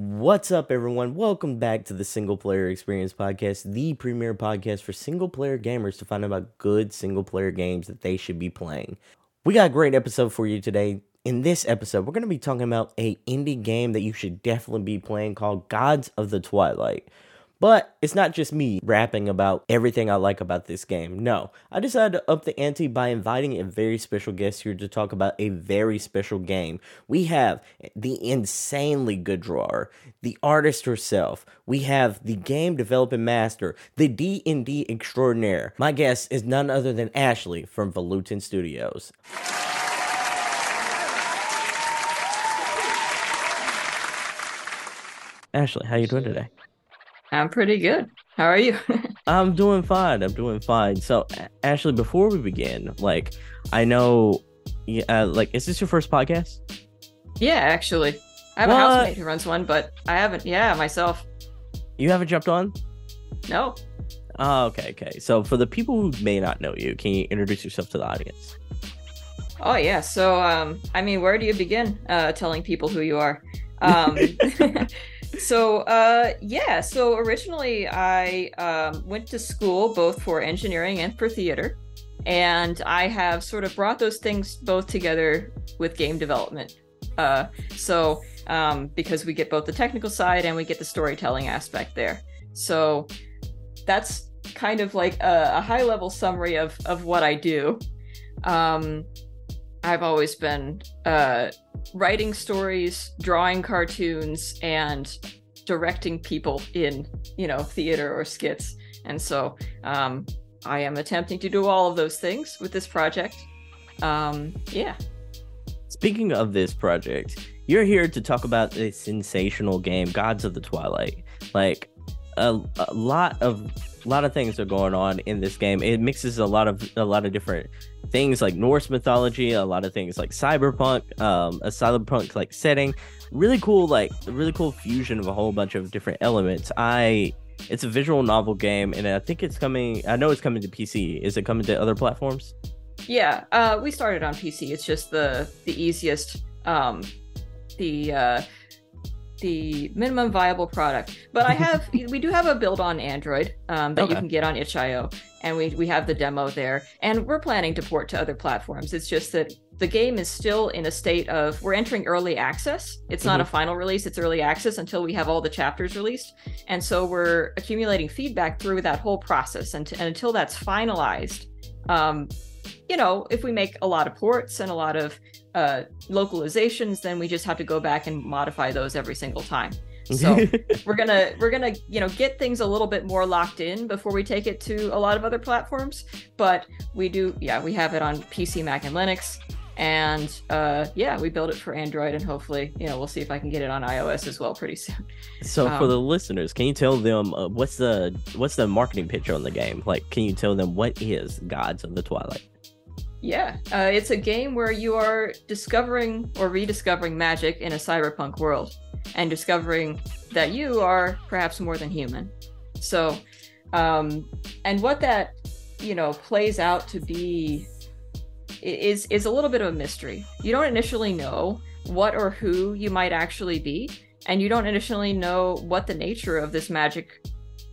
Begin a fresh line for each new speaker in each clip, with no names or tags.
What's up, everyone? Welcome back to the Single Player Experience Podcast, the premier podcast for single player gamers to find out about good single player games that they should be playing. We got a great episode for you today. In this episode, we're going to be talking about a indie game that you should definitely be playing called Gods of the Twilight. But it's not just me rapping about everything I like about this game. No, I decided to up the ante by inviting a very special guest here to talk about a very special game. We have the insanely good drawer, the artist herself. We have the game developing master, the D&D extraordinaire. My guest is none other than Ashley from Volutian Studios. Ashley, how you doing today?
I'm pretty good. How are you?
I'm doing fine. I'm doing fine. So, Ashley, before we begin, like, I know, uh, like, is this your first podcast?
Yeah, actually, I have what? a housemate who runs one, but I haven't. Yeah, myself.
You haven't jumped on?
No.
Oh, okay, okay. So, for the people who may not know you, can you introduce yourself to the audience?
Oh yeah. So, um, I mean, where do you begin uh, telling people who you are? Um, so uh yeah so originally i um, went to school both for engineering and for theater. And i have sort of brought those things both together with game development. Uh so um because we get both the technical side and we get the storytelling aspect there. So that's kind of like a, a high level summary of of what i do. Um i've always been uh writing stories, drawing cartoons, and directing people in, you know, theater or skits. And so um, I am attempting to do all of those things with this project. Um, yeah.
Speaking of this project, you're here to talk about a sensational game, Gods of the Twilight. Like a, a lot of a lot of things are going on in this game. It mixes a lot of a lot of different things like Norse mythology, a lot of things like cyberpunk, um, a cyberpunk like setting. Really cool, like really cool fusion of a whole bunch of different elements. I it's a visual novel game, and I think it's coming. I know it's coming to PC. Is it coming to other platforms?
Yeah, uh, we started on PC. It's just the the easiest, um, the uh, the minimum viable product. But I have we do have a build on Android um, that okay. you can get on itch.io, and we we have the demo there, and we're planning to port to other platforms. It's just that the game is still in a state of we're entering early access. It's mm-hmm. not a mm-hmm. final release; it's early access until we have all the chapters released, and so we're accumulating feedback through that whole process, and, and until that's finalized. Um, you know, if we make a lot of ports and a lot of uh, localizations, then we just have to go back and modify those every single time. So we're gonna we're gonna you know get things a little bit more locked in before we take it to a lot of other platforms. But we do yeah we have it on PC, Mac, and Linux, and uh, yeah we build it for Android, and hopefully you know we'll see if I can get it on iOS as well pretty soon.
So um, for the listeners, can you tell them uh, what's the what's the marketing picture on the game? Like, can you tell them what is Gods of the Twilight?
Yeah, uh, it's a game where you are discovering or rediscovering magic in a cyberpunk world and discovering that you are perhaps more than human. So, um, and what that, you know, plays out to be is is a little bit of a mystery. You don't initially know what or who you might actually be, and you don't initially know what the nature of this magic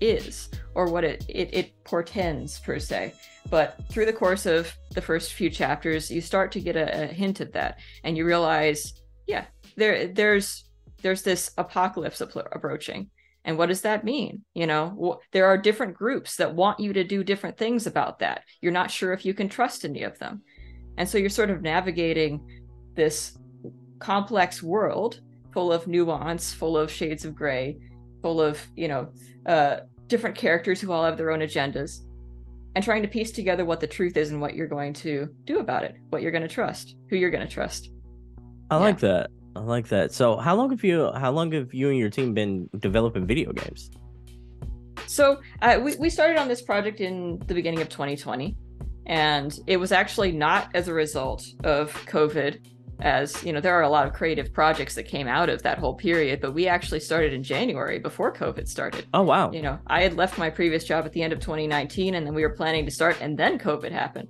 is or what it, it, it portends per se. But through the course of the first few chapters, you start to get a, a hint of that, and you realize, yeah, there there's there's this apocalypse approaching, and what does that mean? You know, there are different groups that want you to do different things about that. You're not sure if you can trust any of them, and so you're sort of navigating this complex world full of nuance, full of shades of gray, full of you know uh, different characters who all have their own agendas and trying to piece together what the truth is and what you're going to do about it, what you're going to trust, who you're going to trust.
I yeah. like that. I like that. So, how long have you how long have you and your team been developing video games?
So, uh, we we started on this project in the beginning of 2020, and it was actually not as a result of COVID as you know there are a lot of creative projects that came out of that whole period but we actually started in january before covid started.
Oh wow.
You know i had left my previous job at the end of 2019 and then we were planning to start and then covid happened.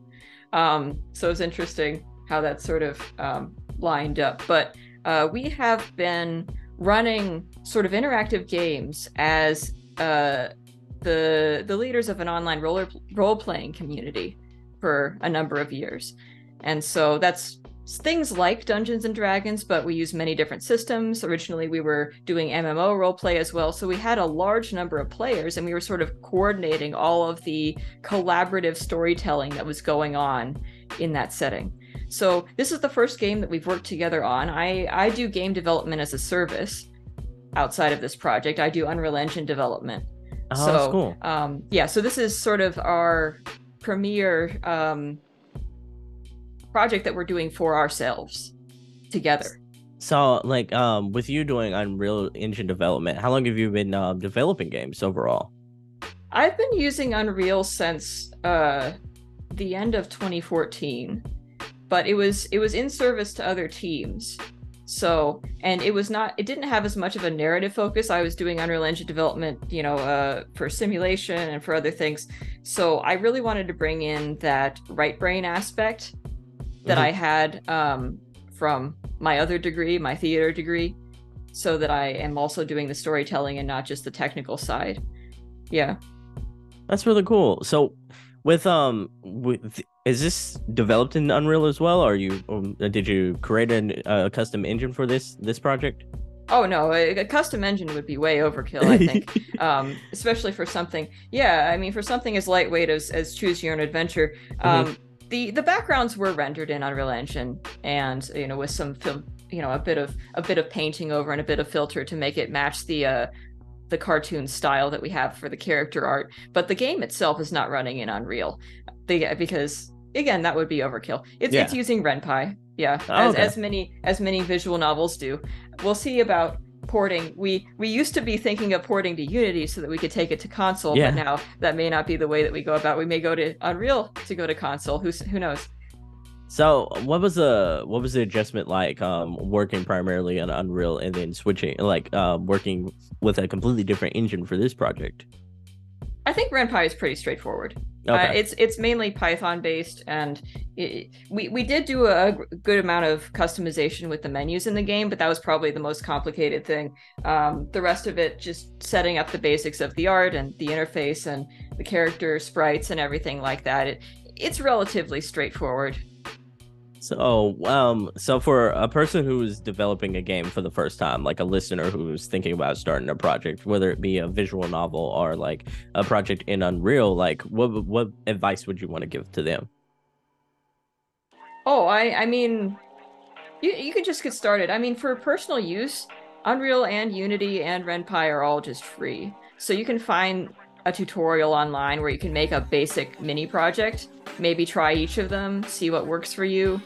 Um, so it's interesting how that sort of um, lined up. But uh, we have been running sort of interactive games as uh, the the leaders of an online roller role playing community for a number of years, and so that's things like Dungeons and Dragons, but we use many different systems. Originally, we were doing MMO roleplay as well, so we had a large number of players, and we were sort of coordinating all of the collaborative storytelling that was going on in that setting. So this is the first game that we've worked together on. I I do game development as a service outside of this project. I do Unreal Engine development.
Oh,
so
that's cool.
um, yeah, so this is sort of our premiere um, project that we're doing for ourselves together.
So, like, um, with you doing Unreal Engine development, how long have you been uh, developing games overall?
I've been using Unreal since uh, the end of 2014, but it was it was in service to other teams. So, and it was not it didn't have as much of a narrative focus. I was doing Unreal Engine development, you know, uh, for simulation and for other things. So, I really wanted to bring in that right brain aspect that
Mhm.
I had um, from my other degree, my theater degree, so that I am also doing the storytelling and not just the technical side. Yeah.
That's really cool. So, with um, with is this developed in Unreal as well? Or you um, did you create an, a custom engine for this this project?
Oh no, a, a custom engine would be way overkill, I think. um, especially for something. Yeah, I mean, for something as lightweight as, as Choose Your Own Adventure. Um, The the backgrounds were rendered in Unreal Engine, and you know, with some film, you know, a bit of a bit of painting over and a bit of filter to make it match the uh, the cartoon style that we have for the character art. But the game itself is not running in Unreal, the, because again, that would be overkill. It's it's using Ren'Py, yeah,
Oh,
as,
okay.
as many as many visual novels do. We'll see about porting. We we used to be thinking of porting to Unity so that we could take it to console,
Yeah.
but now that may not be the way that we go about. We may go to Unreal to go to console. Who's who knows?
So, what was the what was the adjustment like? Um, working primarily on Unreal and then switching, like, um, working with a completely different engine for this project.
I think Ren'Py is pretty straightforward.
Okay.
Uh, it's it's mainly Python based, and it, we we did do a good amount of customization with the menus in the game, but that was probably the most complicated thing. Um, the rest of it, just setting up the basics of the art and the interface and the character sprites and everything like that. It it's relatively straightforward.
So, um, so for a person who is developing a game for the first time, like a listener who's thinking about starting a project, whether it be a visual novel or like a project in Unreal, like what what advice would you want to give to them?
Oh, I I mean, you you can just get started. I mean, for personal use, Unreal and Unity and Ren'Py are all just free. So you can find a tutorial online where you can make a basic mini project, maybe try each of them, see what works for you.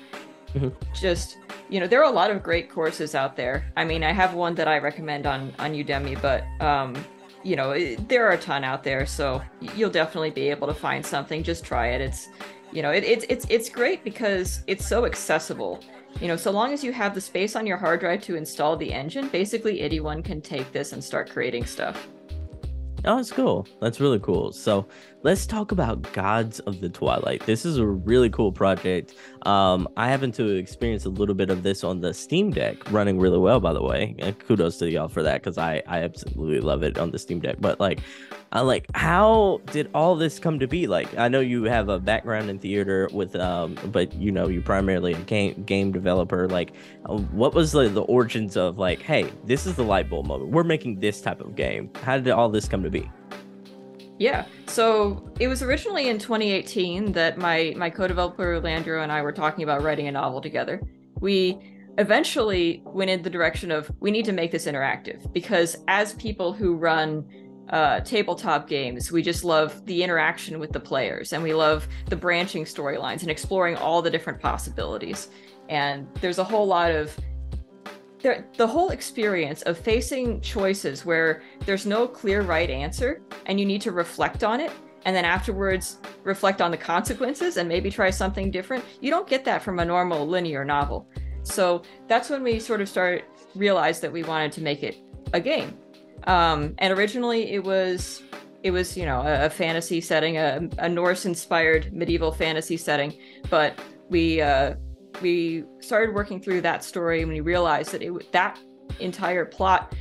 Mhm.
Just, you know, there are a lot of great courses out there. I mean, I have one that I recommend on on Udemy, but um you know, it, there are a ton out there, so you'll definitely be able to find something. Just try it. It's you know it, it's it's it's great because it's so accessible you know so long as you have the space on your hard drive to install the engine basically anyone can take this and start creating stuff
Oh, that's cool. That's really cool. So let's talk about Gods of the Twilight. This is a really cool project. Um, I happen to experience a little bit of this on the Steam Deck, running really well, by the way. And kudos to y'all for that because I I absolutely love it on the Steam Deck. But like, I like how did all this come to be? Like, I know you have a background in theater with um, but you know you're primarily a game game developer. Like, uh, what was the the origins of like, hey, this is the light bulb moment. We're making this type of game. How did all this come to be?
Yeah so it was originally in 2018 that my my co-developer landro and i were talking about writing a novel together we eventually went in the direction of we need to make this interactive because as people who run uh, tabletop games, we just love the interaction with the players and we love the branching storylines and exploring all the different possibilities. And there's a whole lot of there, the whole experience of facing choices where there's no clear right answer and you need to reflect on it and then afterwards reflect on the consequences and maybe try something different. You don't get that from a normal linear novel. So that's when we sort of started realized that we wanted to make it a game. Um, and originally it was it was you know a, a fantasy setting, a, a Norse-inspired medieval fantasy setting. But we uh, we started working through that story and we realized that it that entire plot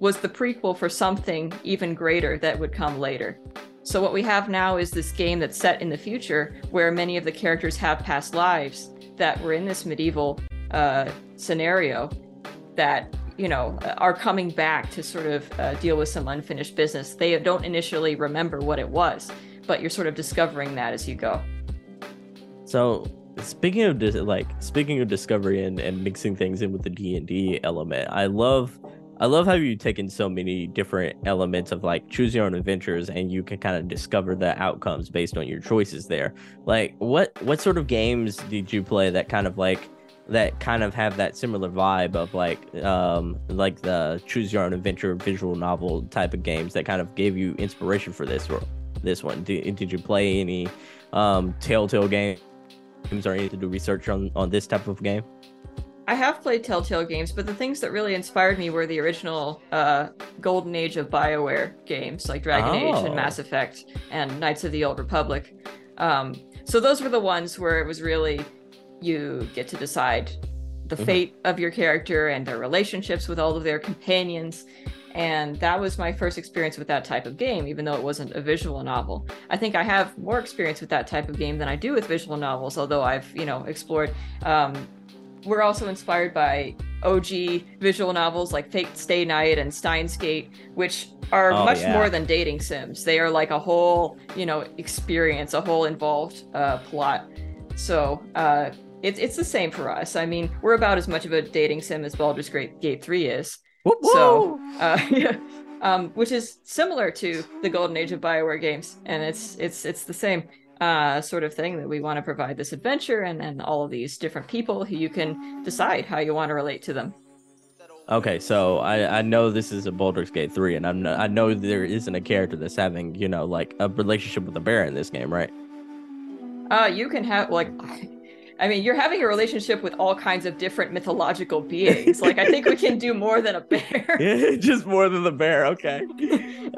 was the prequel for something even greater that would come later. So what we have now is this game that's set in the future where many of the characters have past lives that were in this medieval uh, scenario that you know are coming back to sort of uh, deal with some unfinished business. They don't initially remember what it was, but you're sort of discovering that as you go.
So speaking of like speaking of discovery and, and mixing things in with the d&d element i love i love how you've taken so many different elements of like choose your own adventures and you can kind of discover the outcomes based on your choices there. Like what what sort of games did you play that kind of like that kind of have that similar vibe of like um like the choose your own adventure visual novel type of games that kind of gave you inspiration for this this one? Did, did you play any um telltale games games or anything to do research on on this type of game?
I have played Telltale games, but the things that really inspired me were the original uh, Golden Age of BioWare games, like Dragon oh. Age and oh. Mass Effect and Knights of the Old Republic. Um, so those were the ones where it was really you get to decide the mm-hmm. fate of your character and their relationships with all of their companions and that was my first experience with that type of game, even though it wasn't a visual novel. I think I have more experience with that type of game than I do with visual novels, although I've, you know, explored. Um, we're also inspired by OG visual novels like Fate Stay Night and Steins Gate, which are oh, much yeah. more than dating sims. They are like a whole, you know, experience, a whole involved uh, plot. So uh, it's it's the same for us. I mean, we're about as much of a dating sim as Baldur's Gate 3 is. Whoop, so, uh, yeah, um, which is similar to the golden age of Bioware games, and it's it's it's the same uh, sort of thing that we want to provide this adventure and and all of these different people who you can decide how you want to relate to them.
Okay, so I, I know this is a Baldur's Gate 3, and I'm I know there isn't a character that's having, you know, like a relationship with a bear in this game, right?
Uh, you can have like I mean, you're having a relationship with all kinds of different mythological beings. Like, I think we can do more than a bear.
yeah, just more than the bear. Okay,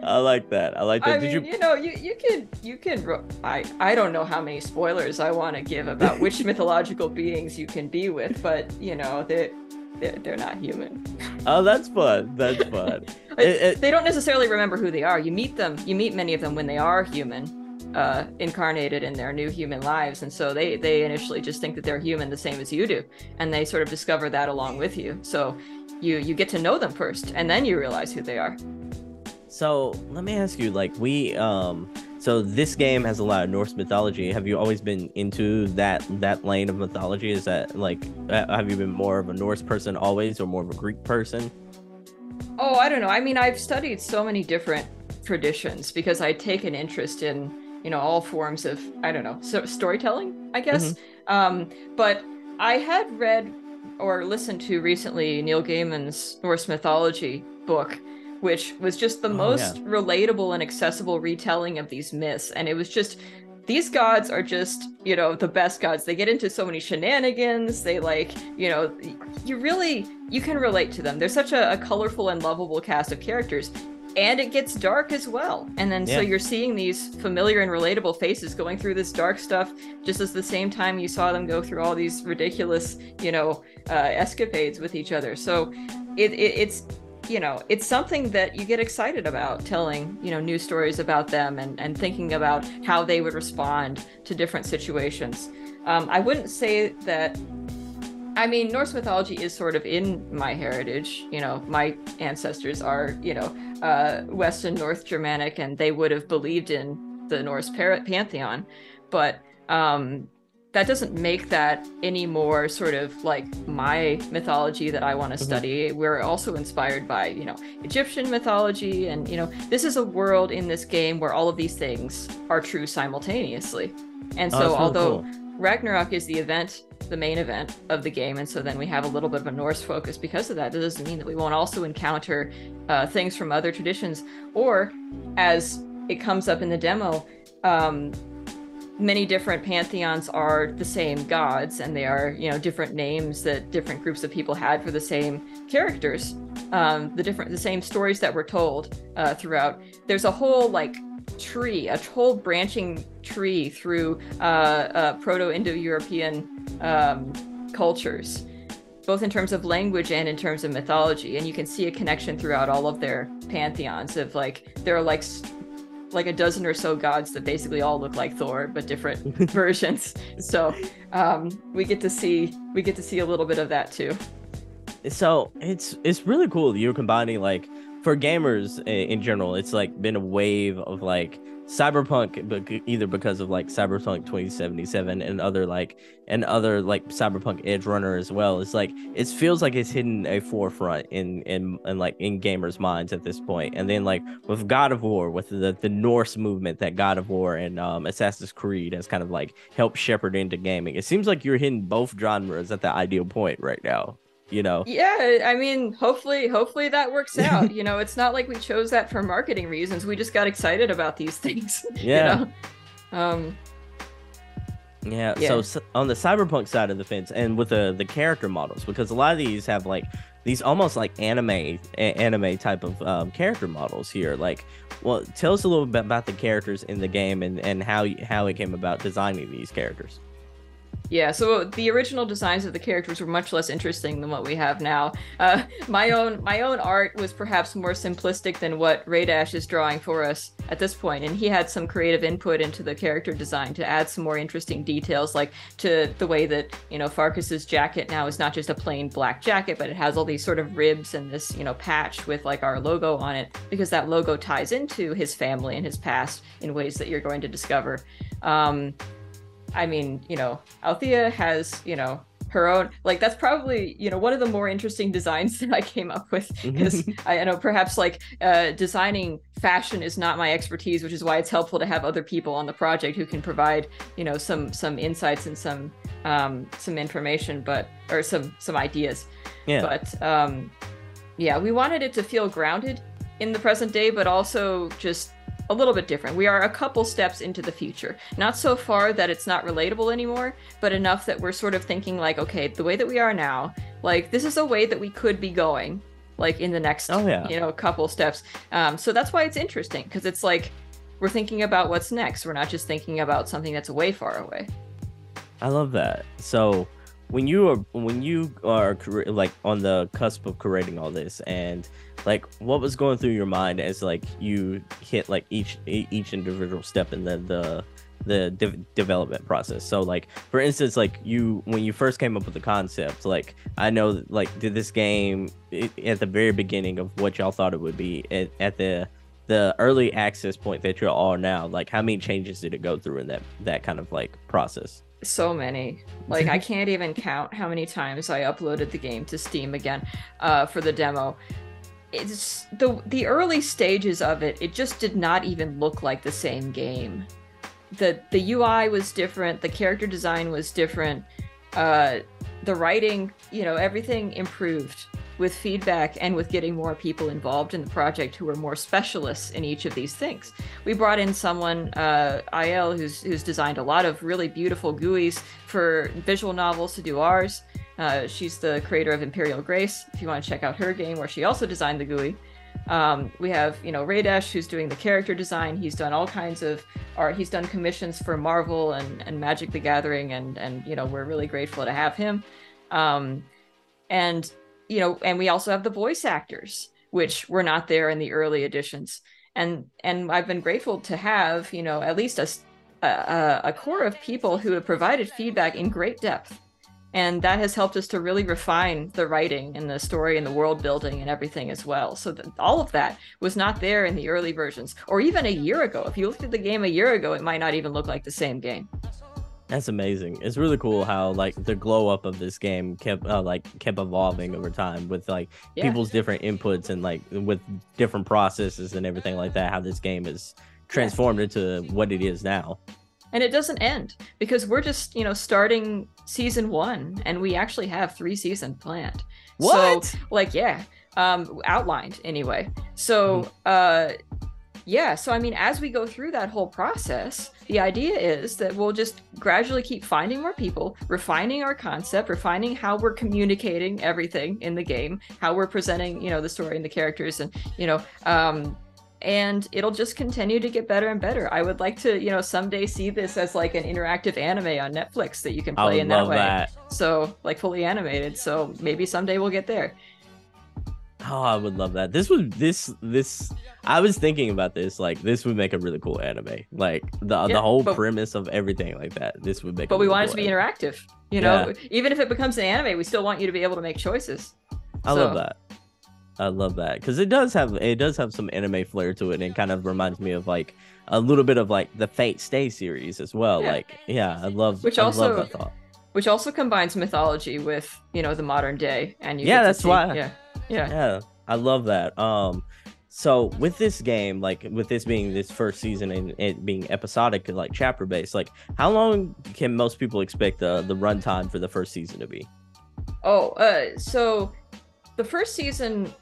I like that. I like that.
I Did mean, you... you know, you you can you can. I I don't know how many spoilers I want to give about which mythological beings you can be with, but you know they. They're, they're not human.
Oh, that's fun. That's fun.
it, it... They don't necessarily remember who they are. You meet them. You meet many of them when they are human, uh, incarnated in their new human lives, and so they they initially just think that they're human the same as you do, and they sort of discover that along with you. So you you get to know them first, and then you realize who they are.
So let me ask you, like we um. So this game has a lot of Norse mythology. Have you always been into that that lane of mythology? Is that like uh, have you been more of a Norse person always, or more of a Greek person?
Oh, I don't know. I mean, I've studied so many different traditions because I take an interest in you know all forms of i don't know so storytelling i guess. Mm-hmm. um, but i had read or listened to recently neil gaiman's norse mythology book which was just the oh, most yeah. relatable and accessible retelling of these myths. And it was just these gods are just you know the best gods. They get into so many shenanigans. They like you know you really you can relate to them. They're such a, a colorful and lovable cast of characters and it gets dark as well. And then yeah. so you're seeing these familiar and relatable faces going through this dark stuff just as the same time you saw them go through all these ridiculous, you know, uh, escapades with each other. So it, it, it's you know it's something that you get excited about telling you know new stories about them and, and thinking about how they would respond to different situations um, i wouldn't say that I mean, Norse mythology is sort of in my heritage. You know, my ancestors are, you know, uh, West and North Germanic, and they would have believed in the Norse pantheon. But um, that doesn't make that any more sort of like my mythology that I want to mm-hmm. study. We're also inspired by, you know, Egyptian mythology. And, you know, this is a world in this game where all of these things are true simultaneously. And oh, so, oh, although cool. Ragnarok is the event the main event of the game, and so then we have a little bit of a Norse focus because of that. That doesn't mean that we won't also encounter uh, things from other traditions, or as it comes up in the demo, um, many different pantheons are the same gods, and they are you know different names that different groups of people had for the same characters. Um, the different the same stories that were told uh, throughout. There's a whole like tree, a whole branching tree through uh, uh, Proto Indo European um, cultures both in terms of language and in terms of mythology. And you can see a connection throughout all of their pantheons of like, there are like like a dozen or so gods that basically all look like Thor but different versions. So um, we get to see we get to see a little bit of that too.
So it's it's really cool. You're combining like for gamers in general, it's like been a wave of like cyberpunk but either because of like cyberpunk 2077 and other like and other like cyberpunk edge runner as well it's like it feels like it's hidden a forefront in in in like in gamers minds at this point. point and then like with god of war with the the norse movement that god of war and um assassin's creed has kind of like helped shepherd into gaming it seems like you're hitting both genres at the ideal point right now you know?
Yeah i mean hopefully hopefully that works out. You know it's not like we chose that for marketing reasons. We just got excited about these things
yeah.
you know? um
yeah, yeah, so on the cyberpunk side of the fence and with the the character models because a lot of these have like these almost like anime anime type of um, character models here. Like well tell us a little bit about the characters in the game and and how how it came about designing these characters
yeah, so the original designs of the characters were much less interesting than what we have now. Uh, my own my own art was perhaps more simplistic than what Raydash is drawing for us at this point, and he had some creative input into the character design to add some more interesting details, like to the way that you know Farkas's jacket now is not just a plain black jacket, but it has all these sort of ribs and this you know patch with like our logo on it, because that logo ties into his family and his past in ways that you're going to discover. Um, I mean, you know, Althea has, you know, her own like that's probably you know one of the more interesting designs that i came up with because i know perhaps like uh, designing fashion is not my expertise which is why it's helpful to have other people on the project who can provide you know some some insights and some um some information but or some some ideas.
Yeah.
But um yeah we wanted it to feel grounded in the present day but also just a little bit different. We are a couple steps into the future. Not so far that it's not relatable anymore, but enough that we're sort of thinking like, okay, the way that we are now, like this is a way that we could be going, like in the next,
oh, yeah.
you know, couple steps. Um, so that's why it's interesting because it's like we're thinking about what's next. We're not just thinking about something that's way far away.
I love that. So when you are when you are like on the cusp of creating all this and like what was going through your mind as like you hit like each each individual step in the the the de- development process? So like for instance like you when you first came up with the concept like i know like did this game it, at the very beginning of what y'all thought it would be at, at the the early access point that you're all now like how many changes did it go through in that that kind of like process
so many. Like i can't even count how many times i uploaded the game to steam again uh, for the demo. It's the the early stages of it it just did not even look like the same game. The the ui was different the character design was different uh the writing you know everything improved with feedback and with getting more people involved in the project who are more specialists in each of these things. We brought in someone, uh, IL, who's who's designed a lot of really beautiful GUIs for visual novels to do ours. Uh, she's the creator of Imperial Grace. If you want to check out her game, where she also designed the GUI. Um, we have, you know, Raydash, who's doing the character design. He's done all kinds of art. He's done commissions for Marvel and, and Magic the Gathering, and and you know, we're really grateful to have him. Um, and you know, and we also have the voice actors, which were not there in the early editions. And and I've been grateful to have, you know, at least a a, a core of people who have provided feedback in great depth. And that has helped us to really refine the writing and the story and the world building and everything as well. So all of that was not there in the early versions or even a year ago. If you looked at the game a year ago it might not even look like the same game
that's amazing it's really cool how like the glow up of this game kept uh, like kept evolving over time with like yeah. people's different inputs and like with different processes and everything like that how this game is transformed yeah. into what it is now
and it doesn't end because we're just you know starting season one and we actually have three seasons planned
what
so like yeah um outlined anyway so mm-hmm. uh yeah so i mean as we go through that whole process the idea is that we'll just gradually keep finding more people refining our concept refining how we're communicating everything in the game how we're presenting you know the story and the characters and you know um and it'll just continue to get better and better. I would like to, you know, someday see this as like an interactive anime on Netflix that you can play in that way. That. So, like fully animated. So maybe someday we'll get there.
Oh, I would love that. This would this this I was thinking about this. Like this would make a really cool anime. Like the yeah, the whole but, premise of everything like that. This would make.
But we want cool it to be anime. interactive. You know, yeah. even if it becomes an anime, we still want you to be able to make choices.
I so. love that. I love that because it does have it does have some anime flair to it, and it kind of reminds me of like a little bit of like the Fate Stay series as well. Yeah. Like, yeah, I love which I also love that thought.
which also combines mythology with you know the modern day, and you
yeah, oh that's
see,
why
yeah yeah
yeah I love that. Um, so with this game, like with this being this first season and it being episodic, and like chapter based, like how long can most people expect the the runtime for the first season to be?
Oh, uh, so the first season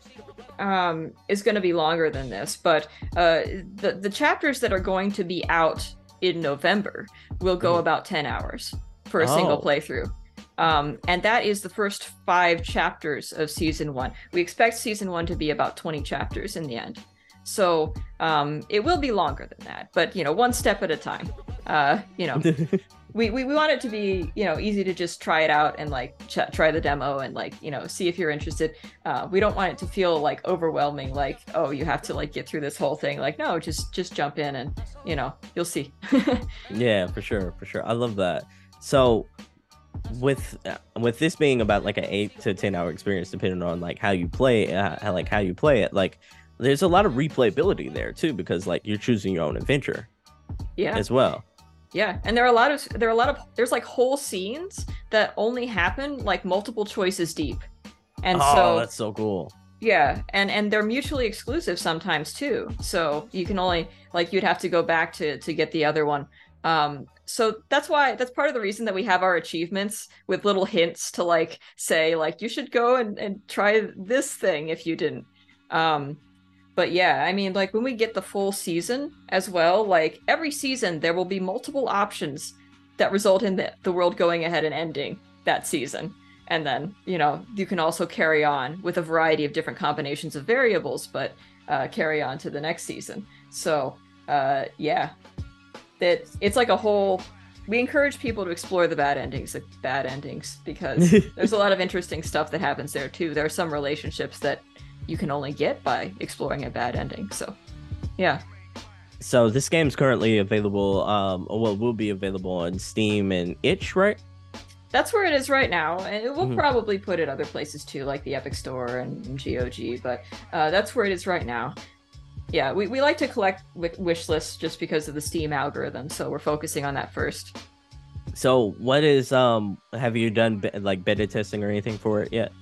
um, is going to be longer than this, but uh, the the chapters that are going to be out in November will go mm. about ten hours for a oh. single playthrough. Um, and that is the first five chapters of season one. We expect season one to be about 20 chapters in the end. So um, it will be longer than that, but you know, one step at a time. Uh, you know, we, we, we want it to be you know easy to just try it out and like ch- try the demo and like you know see if you're interested. Uh, we don't want it to feel like overwhelming, like oh you have to like get through this whole thing. Like no, just just jump in and you know you'll see.
yeah, for sure, for sure. I love that. So with uh, with this being about like an eight to ten hour experience depending on like how you play uh, how, like how you play it like there's a lot of replayability there too because like you're choosing your own adventure
yeah.
as well.
Yeah and there are a lot of there are a lot of there's like whole scenes that only happen like multiple choices deep. And
oh,
so
that's so cool.
Yeah and and they're mutually exclusive sometimes too. So you can only like you'd have to go back to to get the other one um so that's why that's part of the reason that we have our achievements with little hints to like say like you should go and, and try this thing if you didn't. Um but yeah i mean like when we get the full season as well like every season there will be multiple options that result in the, the world going ahead and ending that season. And then you know you can also carry on with a variety of different combinations of variables but uh, carry on to the next season. So uh, yeah that it's like a whole we encourage people to explore the bad endings like bad endings because there's a lot of interesting stuff that happens there too. There are some relationships that you can only get by exploring a bad ending so yeah.
So this game's currently available um well will be available on steam and itch right?
That's where it is right now and we'll mm-hmm. probably put it other places too like the epic store and, and gog but uh, that's where it is right now yeah, we, we like to collect wish lists just because of the Steam algorithm, so we're focusing on that first.
So, what is um? Have you done like beta testing or anything for it yet?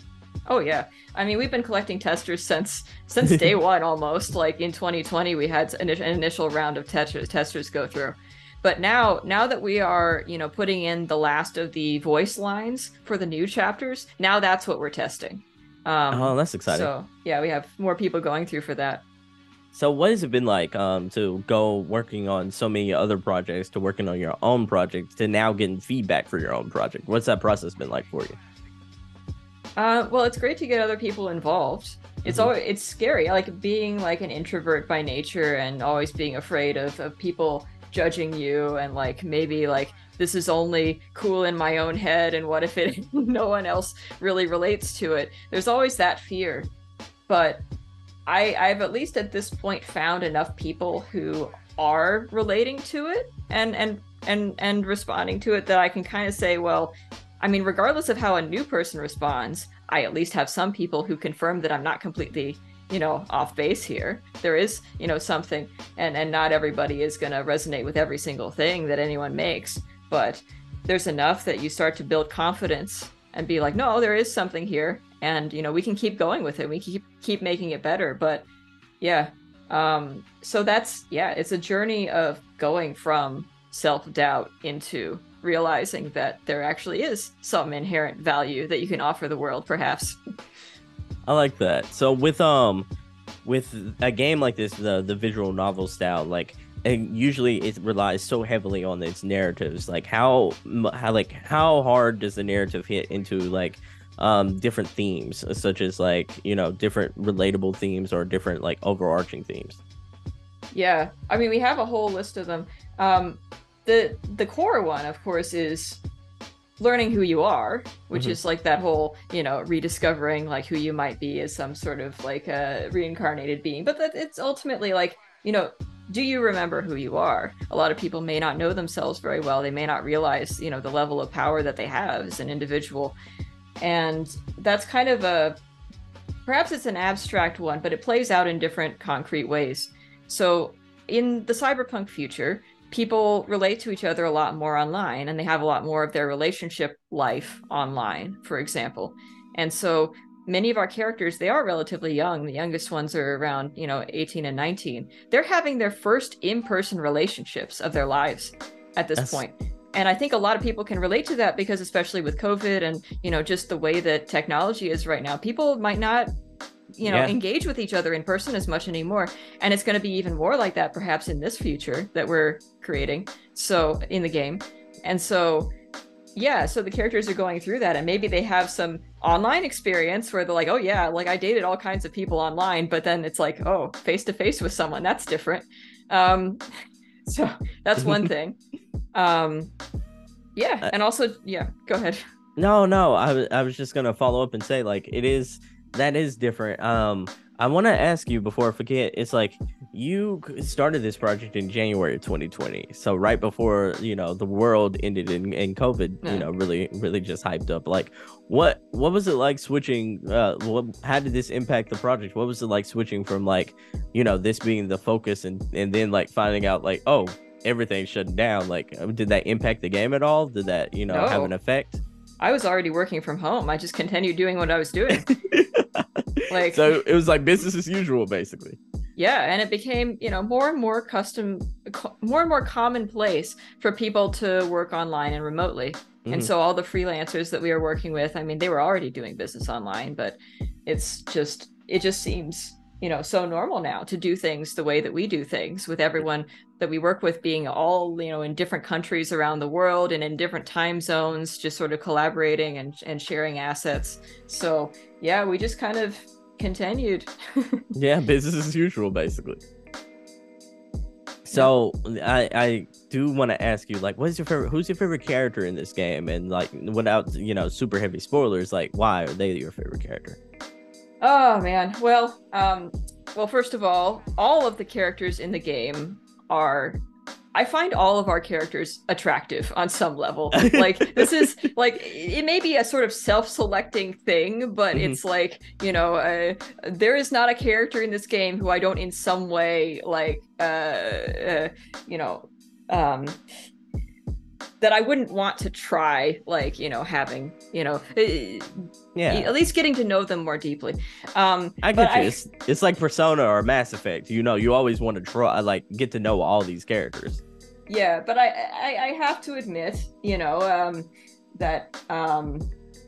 Oh yeah, I mean we've been collecting testers since since day one almost. Like in 2020, we had an initial round of testers testers go through, but now now that we are you know putting in the last of the voice lines for the new chapters, now that's what we're testing.
Um, oh, that's exciting.
So yeah, we have more people going through for that.
So what has it been like um to go working on so many other projects to working on your own project to now getting feedback for your own project? What's that process been like for you?
Uh, well, it's great to get other people involved. It's mm-hmm. always it's scary, like being like an introvert by nature and always being afraid of, of people judging you and like maybe like this is only cool in my own head and what if it no one else really relates to it. There's always that fear. But I, I've at least at this point found enough people who are relating to it and and and and responding to it that I can kind of say, well, I mean, regardless of how a new person responds, I at least have some people who confirm that I'm not completely, you know, off base here. There is, you know, something, and and not everybody is going to resonate with every single thing that anyone makes, but there's enough that you start to build confidence and be like, no, there is something here, and you know we can keep going with it. We keep keep making it better. But yeah um so that's yeah it's a journey of going from self-doubt into realizing that there actually is some inherent value that you can offer the world perhaps.
I like that. So with um with a game like this the the visual novel style like and usually it relies so heavily on its narratives. Like how how like how hard does the narrative hit into like um, different themes, such as like you know different relatable themes or different like overarching themes.
Yeah, I mean, we have a whole list of them. Um, the the core one, of course, is learning who you are, which
Mhm.
is like that whole, you know, rediscovering like who you might be as some sort of like a reincarnated being. But that it's ultimately like, you know, do you remember who you are? A lot of people may not know themselves very well. They may not realize, you know, the level of power that they have as an individual. And that's kind of a perhaps it's an abstract one, but it plays out in different concrete ways. So in the cyberpunk future, people relate to each other a lot more online and they have a lot more of their relationship life online, for example. And so many of our characters, they are relatively young. The youngest ones are around, you know, 18 and 19. They're having their first in-person relationships of their lives at this
That's-
point. And I think a lot of people can relate to that because especially with COVID and, you know, just the way that technology is right now, people might not you know
Yeah.
engage with each other in person as much anymore. And it's going to be even more like that perhaps in this future that we're creating so in the game. And so yeah so the characters are going through that and maybe they have some online experience where they're like oh yeah like i dated all kinds of people online but then it's like oh face to face with someone that's different. Um so that's one thing um yeah
Uh,
and also yeah go ahead
No, no, I was I was just gonna follow up and say like it is that is different. Um, I want to ask you before I forget. It's like you started this project in January of 2020, so right before you know the world ended and, and COVID,
Yeah.
you know, really really just hyped up. Like, what what was it like switching? Uh, what how did this impact the project? What was it like switching from like, you know, this being the focus and and then like finding out like, oh, everything's shutting down. Like, uh, did that impact the game at all? Did that you know have an effect?
i was already working from home i just continued doing what i was doing like
so it was like business as usual basically
yeah and it became you know more and more custom more and more commonplace for people to work online and remotely and
Mhm.
so all the freelancers that we are working with i mean they were already doing business online but it's just it just seems you know so normal now to do things the way that we do things with everyone that we work with being all you know in different countries around the world and in different time zones just sort of collaborating and, and sharing assets. So yeah we just kind of continued.
Yeah business as usual basically. So i i do want to ask you like what's your favorite who's your favorite character in this game? And like without you know super heavy spoilers like why are they your favorite character
Oh man. Well, um well first of all, all of the characters in the game are I find all of our characters attractive on some level. Like this is like it may be a sort of self-selecting thing, but
Mhm.
it's like, you know, uh, there is not a character in this game who I don't in some way like uh, uh you know, um that I wouldn't want to try like, you know, having, you know, uh,
yeah.
at least getting to know them more deeply. Um
i
but
get you it's, it's like persona or mass effect. You know you always want to try like get to know all these characters.
Yeah but I, I i have to admit you know um that um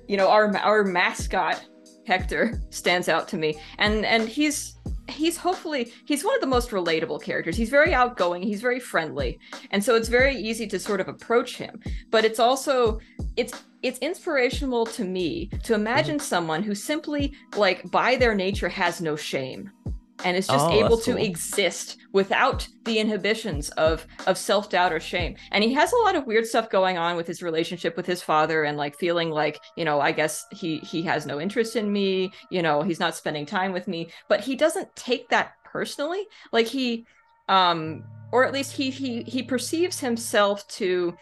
you know our our mascot hector stands out to me. And and he's he's hopefully he's one of the most relatable characters. He's very outgoing he's very friendly and so it's very easy to sort of approach him. But it's also it's it's inspirational to me to imagine mm-hmm. someone who simply like by their nature has no shame and is just
Oh,
able to
cool.
exist without the inhibitions of of self-doubt or shame. And he has a lot of weird stuff going on with his relationship with his father and like feeling like you know i guess he he has no interest in me you know he's not spending time with me. But he doesn't take that personally. Like he um or at least he he he perceives himself to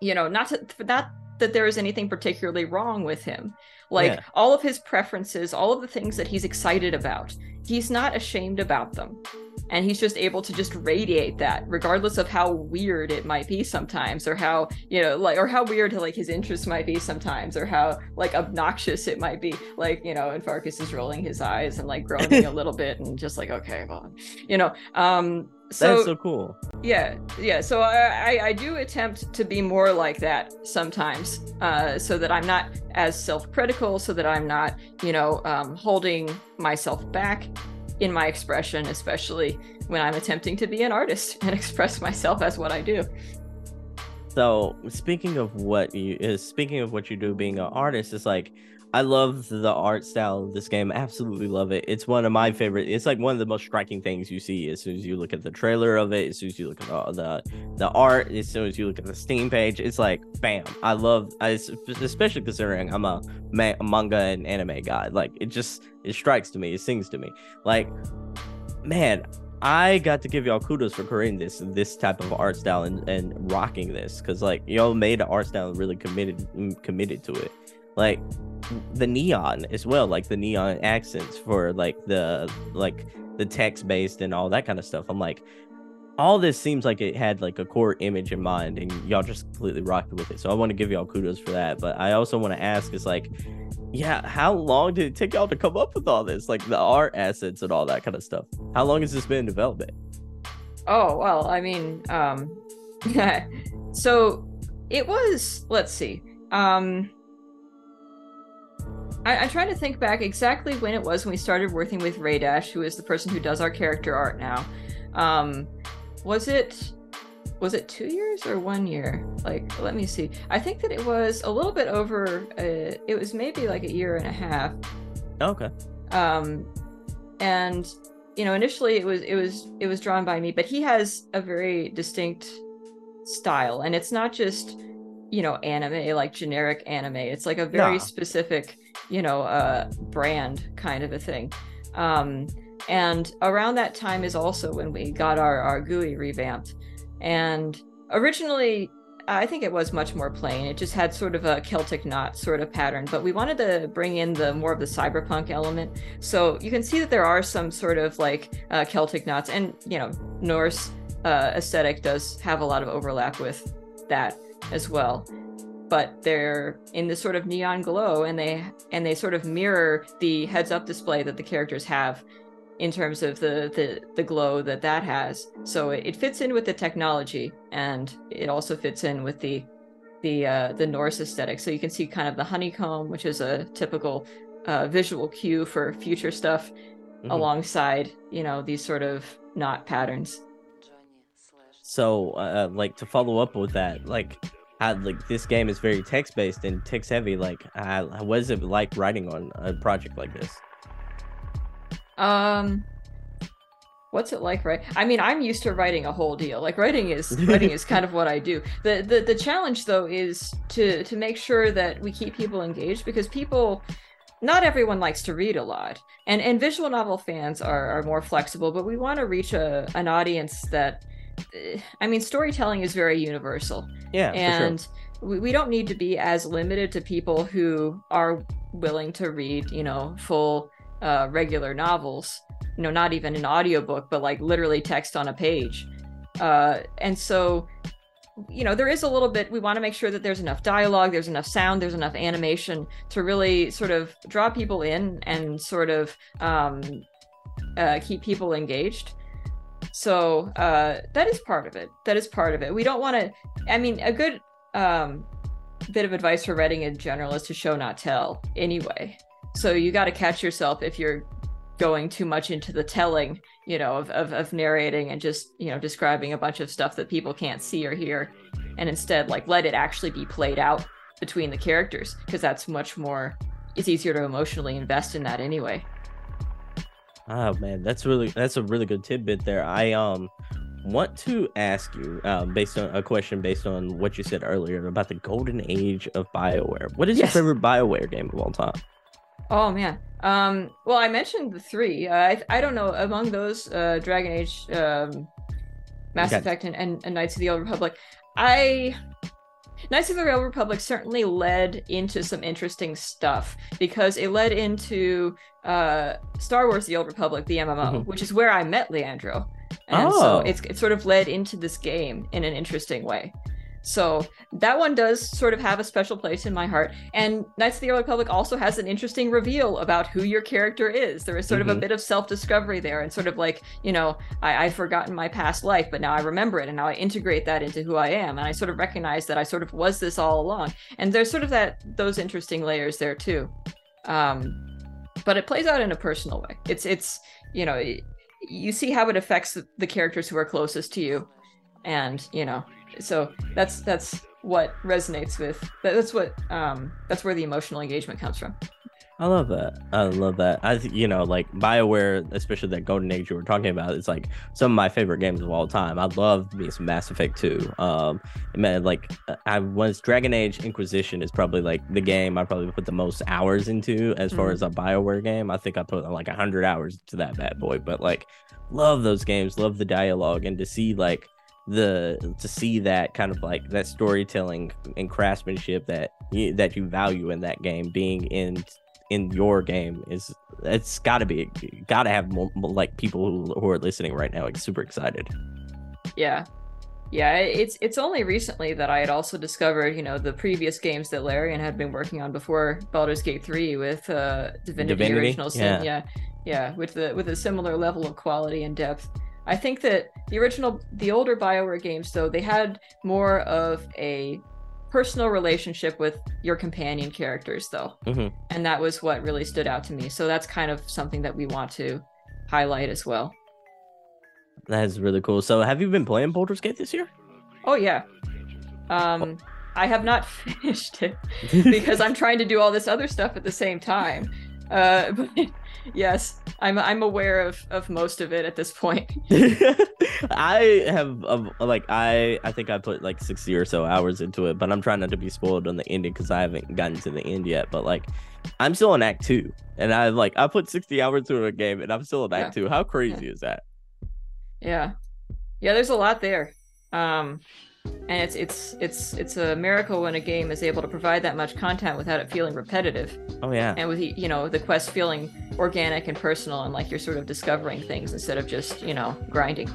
you know not to not that there is anything particularly wrong with him like
Yeah.
all of his preferences all of the things that he's excited about he's not ashamed about them and he's just able to just radiate that regardless of how weird it might be sometimes or how you know like or how weird like his interests might be sometimes or how like obnoxious it might be like you know and Farkas is rolling his eyes and like groaning a little bit and just like okay well you know um so,
that's so cool.
yeah yeah so I, I i do attempt to be more like that sometimes uh so that i'm not as self-critical so that i'm not you know um holding myself back in my expression especially when i'm attempting to be an artist and express myself as what i do.
So speaking of what you is speaking of what you do being an artist, it's like I love the art style of this game. Absolutely love it. It's one of my favorite. It's like one of the most striking things you see as soon as you look at the trailer of it. As soon as you look at the the, the art. As soon as you look at the Steam page, it's like bam. I love. I especially considering I'm a, ma- manga and anime guy. Like it just it strikes to me. It sings to me. Like man, I got to give y'all kudos for creating this this type of art style and, and rocking this because like y'all made an art style really committed mm, committed to it like the neon as well like the neon accents for like the like the text based and all that kind of stuff. I'm like all this seems like it had like a core image in mind and y'all just completely rocked with it. So i want to give y'all kudos for that. But i also want to ask is like yeah how long did it take y'all to come up with all this? Like the art assets and all that kind of stuff. How long has this been in development?
Oh well i mean um so it was let's see um I, trying to think back exactly when it was when we started working with Raydash, who is the person who does our character art now. Um, was it was it two years or one year? Like, let me see. I think that it was a little bit over. Uh, it was maybe like a year and a half.
Okay.
Um, and you know, initially it was it was it was drawn by me, but he has a very distinct style, and it's not just you know anime like generic anime. It's like a very nah. specific you know, uh, brand kind of a thing. Um, and around that time is also when we got our, our GUI revamped. And originally, I think it was much more plain. It just had sort of a Celtic knot sort of pattern, but we wanted to bring in the more of the cyberpunk element. So you can see that there are some sort of like uh, Celtic knots, and you know, Norse uh, aesthetic does have a lot of overlap with that as well but they're in this sort of neon glow and they and they sort of mirror the heads up display that the characters have in terms of the the, the glow that that has. So it, it fits in with the technology and it also fits in with the the uh, the Norse aesthetic. So you can see kind of the honeycomb which is a typical uh, visual cue for future stuff mm-hmm. alongside you know these sort of knot patterns.
So uh, like to follow up with that like how like this game is very text based and text heavy. Like, uh, what is it like writing on a project like this?
Um, what's it like right i mean i'm used to writing a whole deal like writing is writing is kind of what i do the, the the challenge though is to to make sure that we keep people engaged because people not everyone likes to read a lot and and visual novel fans are are more flexible but we want to reach a an audience that I mean, storytelling is very universal.
Yeah.
And
sure.
we, we don't need to be as limited to people who are willing to read, you know, full uh, regular novels, you know, not even an audiobook, but like literally text on a page. Uh, and so, you know, there is a little bit, we want to make sure that there's enough dialogue, there's enough sound, there's enough animation to really sort of draw people in and sort of um, uh, keep people engaged. So uh, that is part of it. That is part of it. We don't want to. I mean, a good um, bit of advice for writing in general is to show not tell. Anyway, so you got to catch yourself if you're going too much into the telling, you know, of, of of narrating and just you know describing a bunch of stuff that people can't see or hear, and instead like let it actually be played out between the characters because that's much more. It's easier to emotionally invest in that anyway.
Oh man, that's really that's a really good tidbit there. I um want to ask you, um, based on a question based on what you said earlier about the golden age of Bioware. What is yes. your favorite Bioware game of all time?
Oh man. Um, well, I mentioned the three. Uh, I I don't know among those, uh, Dragon Age, um, Mass okay. Effect, and, and, and Knights of the Old Republic. I Knights of the Old Republic certainly led into some interesting stuff because it led into uh, Star Wars: The Old Republic, the MMO, mm-hmm. which is where I met Leandro, and oh. so it's it sort of led into this game in an interesting way. So that one does sort of have a special place in my heart. And Knights of the Old Republic also has an interesting reveal about who your character is. There is sort mm-hmm. of a mm-hmm. bit of self discovery there, and sort of like, you know, I, I've forgotten my past life, but now I remember it, and now I integrate that into who I am. And I sort of recognize that I sort of was this all along. And there's sort of that, those interesting layers there too. Um, but it plays out in a personal way. It's, it's, you know, you see how it affects the characters who are closest to you. And, you know, so that's that's what resonates with that's what um that's where the emotional engagement comes from
I love that. I love that. I you know like Bioware, especially that Golden Age you were talking about. It's like some of my favorite games of all time. I love me some Mass Effect 2. Um, man, like I was Dragon Age Inquisition is probably like the game I probably put the most hours into as far
Mhm.
as a Bioware game. I think I put like hundred hours to that bad boy. But like, love those games. Love the dialogue and to see like the to see that kind of like that storytelling and craftsmanship that you, that you value in that game being in in your game is it's got to be got to have more, like people who, who are listening right now like super excited
Yeah. Yeah, it's it's only recently that I had also discovered, you know, the previous games that Larian had been working on before Baldur's Gate 3 with uh Divinity,
Divinity?
Original Sin.
Yeah.
Yeah. yeah. with the with a similar level of quality and depth. I think that the original the older BioWare games though, they had more of a personal relationship with your companion characters though.
Mhm.
And that was what really stood out to me. So that's kind of something that we want to highlight as well.
that's really cool so have you been playing Baldur's Gate this year
Oh yeah. Um I have not finished it because I'm trying to do all this other stuff at the same time. Uh but yes, I'm I'm aware of of most of it at this point.
I have um, like I I think I put like 60 or so hours into it, but I'm trying not to be spoiled on the ending because I haven't gotten to the end yet. But like I'm still in Act Two, and I like I put 60 hours into a game, and I'm still in Act Two. How crazy is that?
Yeah. Yeah, there's a lot there. Um and it's it's it's it's a miracle when a game is able to provide that much content without it feeling repetitive
Oh yeah,
and with you know the quest feeling organic and personal and like you're sort of discovering things instead of just you know grinding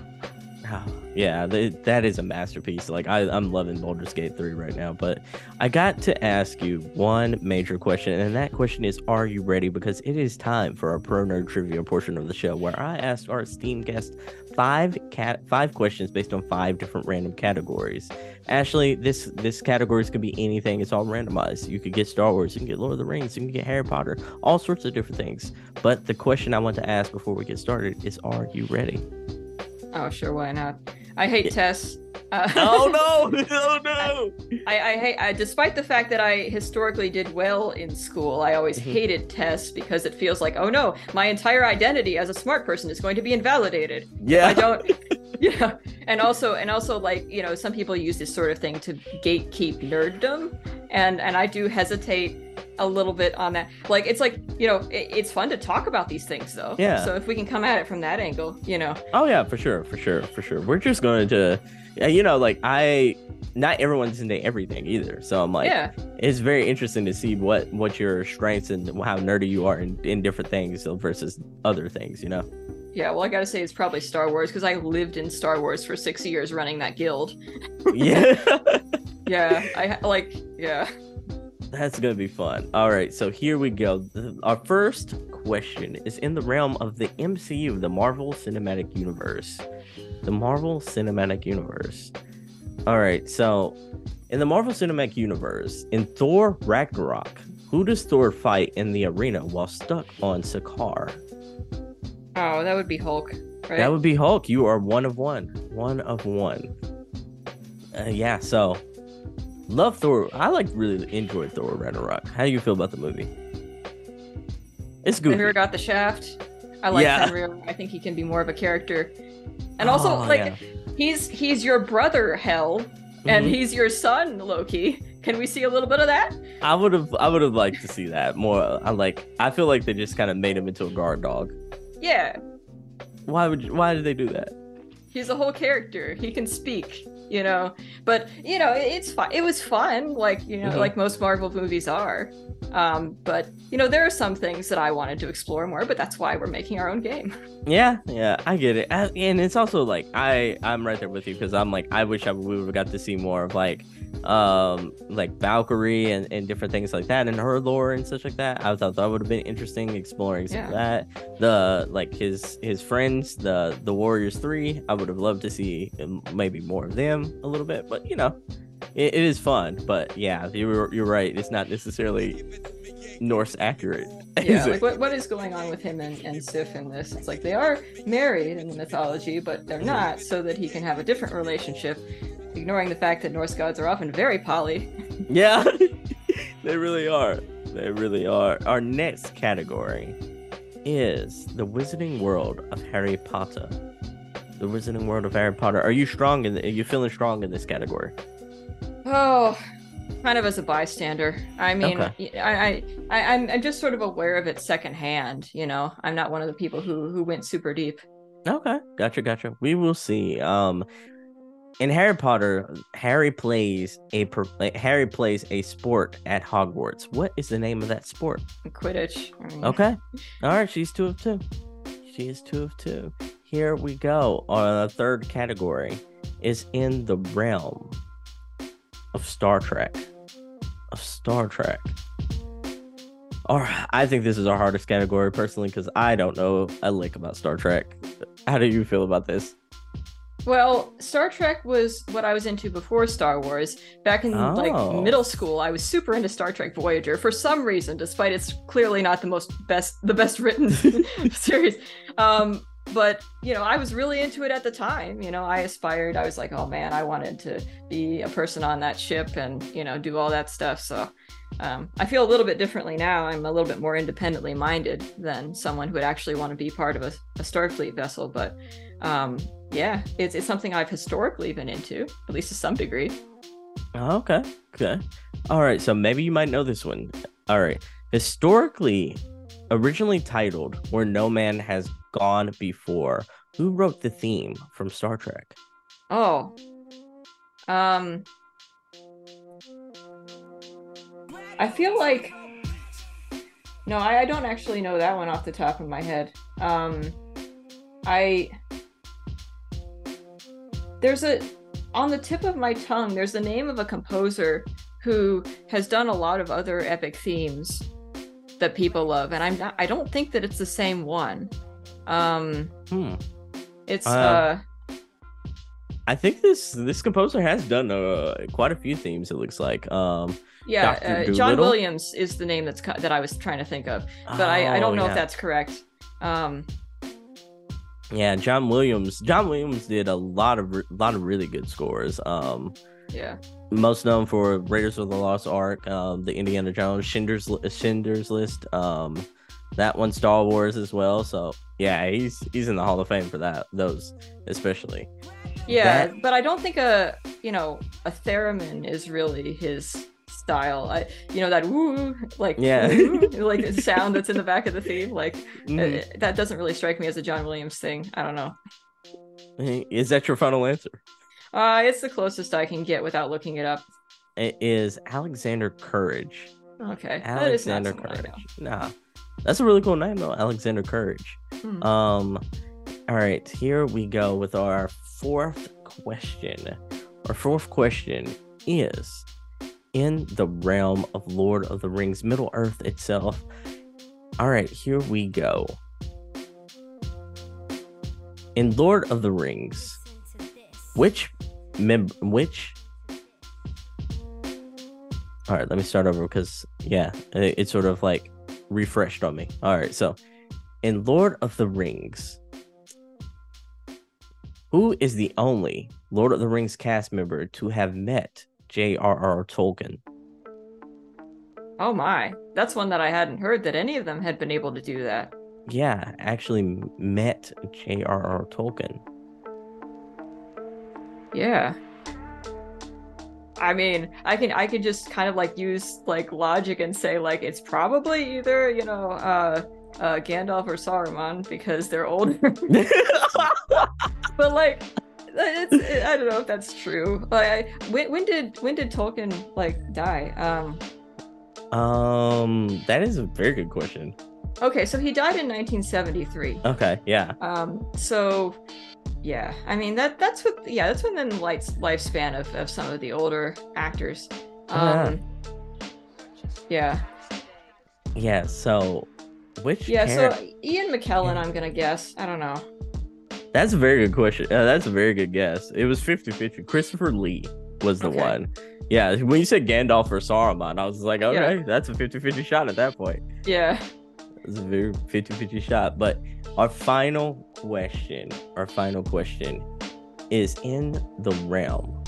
Oh, yeah, th- that is a masterpiece. Like I, I'm loving Baldur's Gate 3 right now. But I got to ask you one major question, and that question is: Are you ready? Because it is time for our pro nerd trivia portion of the show, where I asked our esteemed guest five cat five questions based on five different random categories. Ashley, this this categories could be anything. It's all randomized. You could get Star Wars, you can get Lord of the Rings, you can get Harry Potter, all sorts of different things. But the question I want to ask before we get started is: Are you ready?
Oh sure why not i hate
Yeah.
tests uh,
oh no! Oh no!
I, I hate I, despite the fact that I historically did well in school, I always
Mhm.
hated tests because it feels like, oh no, my entire identity as a smart person is going to be invalidated.
Yeah.
I don't yeah. And also and also like, you know, some people use this sort of thing to gatekeep nerddom. And and I do hesitate a little bit on that. Like it's like, you know, it, it's fun to talk about these things though.
Yeah.
So if we can come at it from that angle, you know.
Oh yeah, for sure, for sure, for sure. We're just going to, you know, like I, not everyone's into everything either. So I'm like,
yeah.
it's very interesting to see what what your strengths and how nerdy you are in, in different things versus other things. You know.
Yeah, well, I gotta say it's probably Star Wars because I lived in Star Wars for six years running that guild.
Yeah.
Yeah, I like, yeah.
That's gonna be fun. All right, so here we go. Our first question is in the realm of the MCU, the Marvel Cinematic Universe. The Marvel Cinematic Universe. All right, so in the Marvel Cinematic Universe, in Thor Ragnarok, who does Thor fight in the arena while stuck on Sakaar?
Oh, that would be Hulk, right?
That would be Hulk. You are one of one. One of one. Uh, yeah, so love Thor. I like really enjoyed Thor Ragnarok. How do you feel about the movie? It's good.
Fenrir got the shaft. I like
Yeah.
Fenrir. I think he can be more of a character. And also,
Oh,
like,
yeah.
he's he's your brother, Hel, and
Mhm.
he's your son, Loki. Can we see a little bit of that?
I would have I would have liked to see that more. I like I feel like they just kind of made him into a guard dog.
Yeah,
Why would you, why did they do that?
he's a whole character. He can speak, you know. But you know, it, it's fun. It was fun, like you know,
Mhm.
like most Marvel movies are. Um, but you know, there are some things that I wanted to explore more. But that's why we're making our own game.
Yeah, yeah, I get it. I, and it's also like I I'm right there with you because I'm like I wish I we would have got to see more of like um like Valkyrie and, and different things like that and her lore and such like that. I thought that would have been interesting exploring some of that. The like his his friends, the the Warriors Three. I would have loved to see um, maybe more of them a little bit, but you know, it, it is fun. But yeah, you're you're right. It's not necessarily Norse accurate.
yeah, like what, what is going on with him and, and Sif in this? It's like they are married in the mythology, but they're mm-hmm. not, so that he can have a different relationship, ignoring the fact that Norse gods are often very poly.
Yeah, they really are. They really are. Our next category is the Wizarding World of Harry Potter. The Wizarding World of Harry Potter. Are you strong in? Are you feeling strong in this category?
Oh, kind of as a bystander. I mean,
Okay.
I, I, I, I'm, I'm just sort of aware of it secondhand. You know, I'm not one of the people who who went super deep.
Okay, gotcha, gotcha. We will see. Um, in Harry Potter, Harry plays a Harry plays a sport at Hogwarts. What is the name of that sport?
Quidditch. I mean,
Okay, all right. She's two of two. She is two of two. Here we go. On the third category is in the realm of Star Trek. Of Star Trek. Or I think this is our hardest category personally because I don't know a lick about Star Trek. How do you feel about this?
Well, Star Trek was what I was into before Star Wars. Back in
Oh.
like middle school, I was super into Star Trek Voyager for some reason, despite it's clearly not the most best the best written series. Um, but you know, I was really into it at the time. You know, I aspired. I was like, oh man, I wanted to be a person on that ship and you know do all that stuff. So um, I feel a little bit differently now. I'm a little bit more independently minded than someone who would actually want to be part of a, a Starfleet vessel. But um, yeah, it's, it's something I've historically been into, at least to some degree.
Okay. Okay. All right. So maybe you might know this one. All right. Historically, originally titled Where No Man Has Gone Before, who wrote the theme from Star Trek?
Oh, um, I feel like no, I, I don't actually know that one off the top of my head. Um, I there's a on the tip of my tongue. There's the name of a composer who has done a lot of other epic themes that people love, and I'm not. I don't think that it's the same one. Um,
Hmm.
it's
Uh,
uh
I think this this composer has done uh, quite a few themes. It looks like. Um.
Yeah, uh, John Williams is the name that's co- that I was trying to think of, but I, I
oh,
don't know
yeah.
if that's correct. Um,
Yeah, John Williams. John Williams did a lot of re- lot of really good scores. Um.
yeah,
most known for Raiders of the Lost Ark, um, the Indiana Jones, Schindler's Schindler's List, um, that one, Star Wars as well. So yeah, he's he's in the Hall of Fame for that. Those especially.
yeah,
That-
but I don't think a you know a theremin is really his style. I you know that woo like
Yeah.
woo, like sound that's in the back of the theme like uh, that doesn't really strike me as a John Williams thing. I don't know.
Is that your final answer?
Uh, it's the closest I can get without looking it up.
It is Alexander Courage.
Okay, that is not
Alexander Courage. Nah, that's a really cool name though. Alexander Courage.
Hmm.
Um, all right, here we go with our fourth question. Our fourth question is in the realm of Lord of the Rings, Middle Earth itself. All right, here we go. In Lord of the Rings, which mem which All right, let me start over because yeah, it, it sort of like refreshed on me. All right, so in Lord of the Rings, who is the only Lord of the Rings cast member to have met J.R.R. Tolkien?
Oh my, that's one that I hadn't heard that any of them had been able to do that.
Yeah, actually met J.R.R. Tolkien.
Yeah. I mean, I can I can just kind of like use like logic and say like it's probably either, you know, uh uh Gandalf or Saruman because they're older. but like it's I don't know if that's true. Like I, when when did when did Tolkien like die? Um
um, that is a very good question.
Okay, so he died in 1973.
Okay, yeah,
Um, so yeah, I mean that that's what yeah that's within the light lifespan of, of some of the older actors.
Yeah.
Um, yeah,
yeah. So, which
yeah.
char-
So Ian McKellen, I'm gonna guess. I don't know.
That's a very good question. Uh, that's a very good guess. It was 50 50. Christopher Lee was the
Okay.
one. Yeah, when you said Gandalf or Saruman, I was like,
Yeah.
okay, that's a 50 50 shot at that point.
Yeah.
It's a very 50 50 shot. But our final question, our final question is in the realm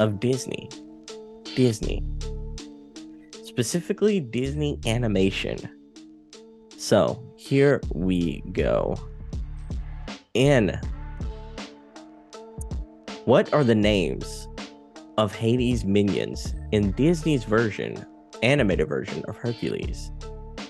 of Disney. Disney. specifically Disney animation. So here we go. In what are the names of Hades minions in Disney's version, animated version of Hercules?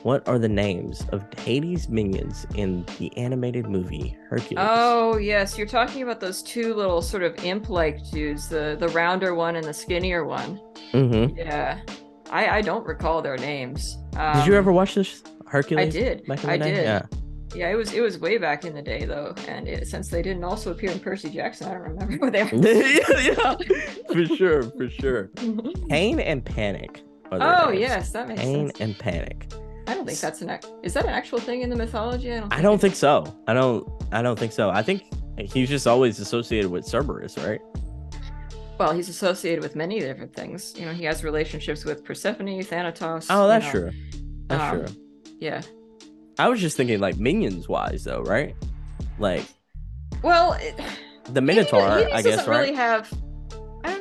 What are the names of Hades minions in the animated movie Hercules?
Oh yes, you're talking about those two little sort of imp-like dudes, the the rounder one and the skinnier one.
Mm-hmm.
Yeah, I I don't recall their names. Um,
did you ever watch this Hercules?
I did.
back in the
I
day?
did.
Yeah.
Yeah, it was it was way back in the day though, and it, since they didn't also appear in Percy Jackson, I don't remember what they are.
yeah, yeah, for sure, for sure. Pain and panic. are
oh
names.
yes, that makes
Pain
sense.
and panic.
I don't think that's an is that an actual thing in the mythology? I don't.
I don't think so. I don't. I don't think so. I think he's just always associated with Cerberus, right?
Well, he's associated with many different things. You know, he has relationships with Persephone, Thanatos.
Oh,
you
that's
know.
true. That's
um,
true.
Yeah.
I was just thinking like minions wise though, right? Like
Well, it,
the Minotaur, I
doesn't
guess, right?
really have.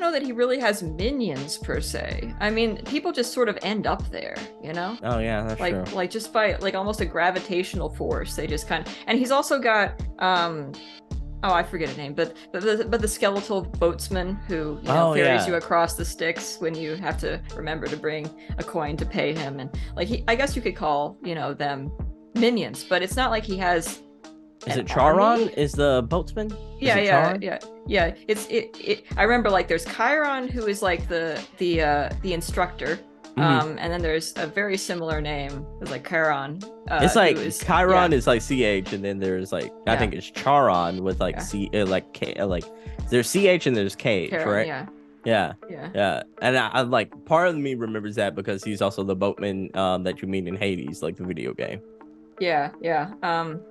Know that he really has minions per se. I mean, people just sort of end up there, you know.
Oh yeah, that's
like
true.
like just by like almost a gravitational force they just kind of and he's also got um oh i forget his name but but the, but the skeletal boatsman who you know
Oh,
ferries
yeah.
you across the Styx when you have to remember to bring a coin to pay him and like he i guess you could call you know them minions but it's not like he has
Is it Charon?
army.
Is the boatsman? Is
yeah yeah
Charon?
yeah yeah it's it, it i remember like there's chiron who is like the the uh the instructor
Mhm.
um and then there's a very similar name it's like chiron uh,
it's like
is-
Chiron
yeah.
is like ch, and then there's like I
Yeah.
think it's Charon with like
Yeah.
c uh, like k uh, like there's ch and there's k, right?
yeah
yeah,
yeah
yeah. And I, I like part of me remembers that because he's also the boatman um that you meet in Hades, like the video game.
Yeah, yeah. Um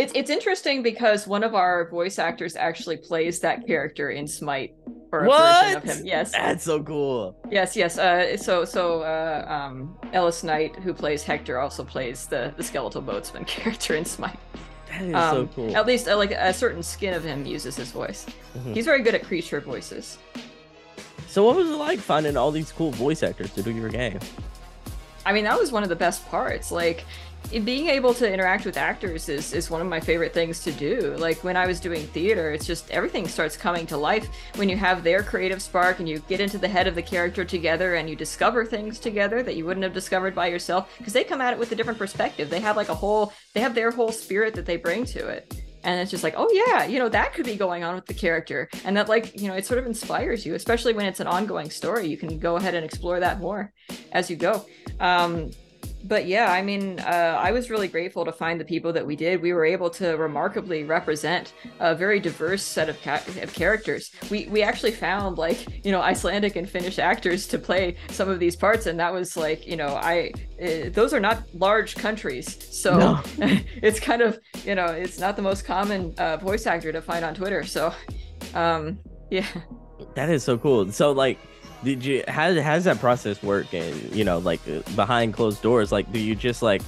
it's it's interesting because one of our voice actors actually plays that character in Smite for a version of
What?
him. Yes.
That's so cool.
Yes, yes. Uh so so uh um Ellis Knight who plays Hector also plays the the skeletal boatsman character in Smite.
That is so
Um
cool.
at least uh, like a certain skin of him uses his voice.
Mhm.
He's very good at creature voices.
So what was it like finding all these cool voice actors to do your game?
I mean, that was one of the best parts. Like, being able to interact with actors is, is one of my favorite things to do. Like, when I was doing theater, it's just everything starts coming to life when you have their creative spark and you get into the head of the character together and you discover things together that you wouldn't have discovered by yourself because they come at it with a different perspective. They have like a whole, they have their whole spirit that they bring to it. And it's just like, oh yeah, you know, that could be going on with the character. And that, like, you know, it sort of inspires you, especially when it's an ongoing story. You can go ahead and explore that more as you go. Um, but yeah, I mean, uh, I was really grateful to find the people that we did. We were able to remarkably represent a very diverse set of, ca- of characters. We we actually found like you know Icelandic and Finnish actors to play some of these parts, and that was like you know I uh, those are not large countries, so
No.
it's kind of you know it's not the most common uh, voice actor to find on Twitter. So um, yeah.
That is so cool. So like did you how, how does that process work and you know like uh, behind closed doors like do you just like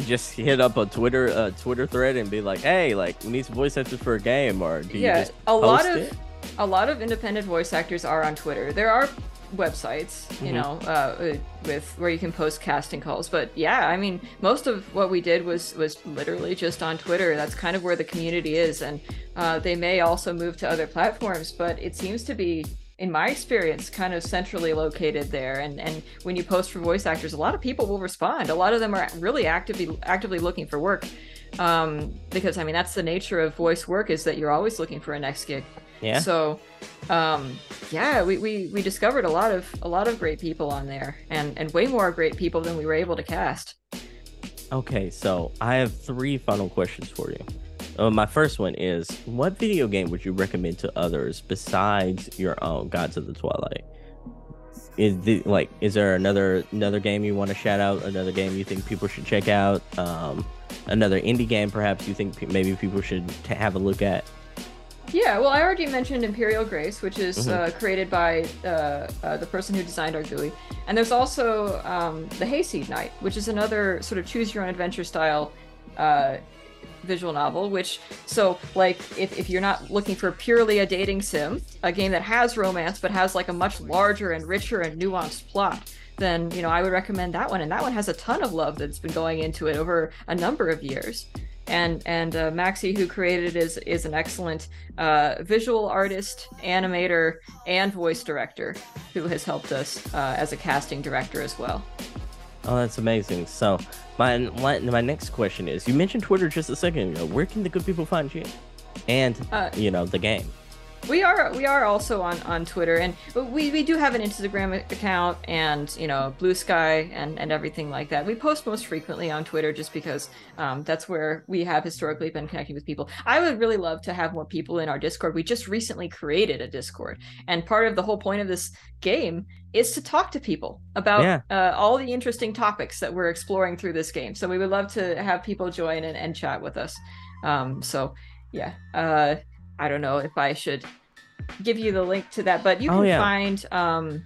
just hit up a twitter a twitter thread and be like hey like we need some voice actors for a game or do you
yeah,
just
a lot of
it?
a lot of independent voice actors are on Twitter. There are websites, you
Mhm.
know, uh, with where you can post casting calls. But yeah, I mean, most of what we did was was literally just on Twitter. That's kind of where the community is, and uh, they may also move to other platforms, but it seems to be. In my experience, kind of centrally located there, and and when you post for voice actors, a lot of people will respond. A lot of them are really actively actively looking for work, um, because I mean that's the nature of voice work is that you're always looking for a next gig.
yeah
So, um, yeah, we, we we discovered a lot of a lot of great people on there, and and way more great people than we were able to cast.
okay so i have three final questions for you uh, my first one is what video game would you recommend to others besides your own gods of the twilight? Is the like is there another another game you want to shout out? Another game you think people should check out? Um another indie game perhaps you think pe- maybe people should t- have a look at?
Yeah, well, I already mentioned Imperial Grace, which is
Mhm.
uh, created by uh, uh, the person who designed our GUI, and there's also um, the Hayseed Knight, which is another sort of choose your own adventure style uh, visual novel, which, so, like, if, if you're not looking for purely a dating sim, a game that has romance but has, like, a much larger and richer and nuanced plot, then, you know, I would recommend that one. And that one has a ton of love that's been going into it over a number of years and and uh, Maxi, who created it, is is an excellent uh, visual artist, animator, and voice director, who has helped us uh, as a casting director as well.
Oh, that's amazing. So, my my next question is: You mentioned Twitter just a second ago. Where can the good people find you? And uh, you know the game.
We are we are also on on Twitter and we we do have an Instagram account and you know Bluesky and and everything like that. We post most frequently on Twitter just because um, that's where we have historically been connecting with people. I would really love to have more people in our Discord. We just recently created a Discord, and part of the whole point of this game is to talk to people about yeah. uh, all the interesting topics that we're exploring through this game. So we would love to have people join and, and chat with us. Um, so yeah. Uh, I don't know if I should give you the link to that, but you oh, can oh, yeah. find um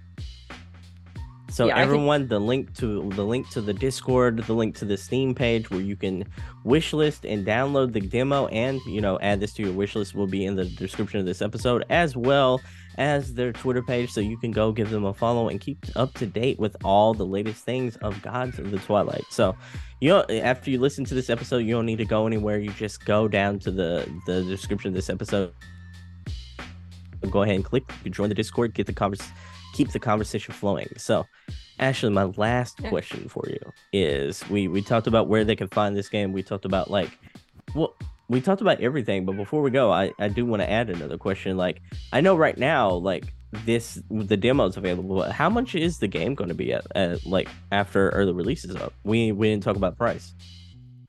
so yeah, everyone, think... the link to the link to the Discord, the link to the Steam page where you can wishlist and download the demo, and you know add this to your wishlist will be in the description of this episode, as well as their Twitter page, so you can go give them a follow and keep up to date with all the latest things of Gods of the Twilight. So, you know, after you listen to this episode, you don't need to go anywhere. You just go down to the the description of this episode. Go ahead and click. You join the Discord. Get the conversation keep the conversation flowing. So, Ashley, my last yeah. question for you is: we we talked about where they can find this game. We talked about like, well, we talked about everything. But before we go, I I do want to add another question. Like, I know right now, like this the demo is available. How much is the game going to be at, at like after early release is up? We we didn't talk about price.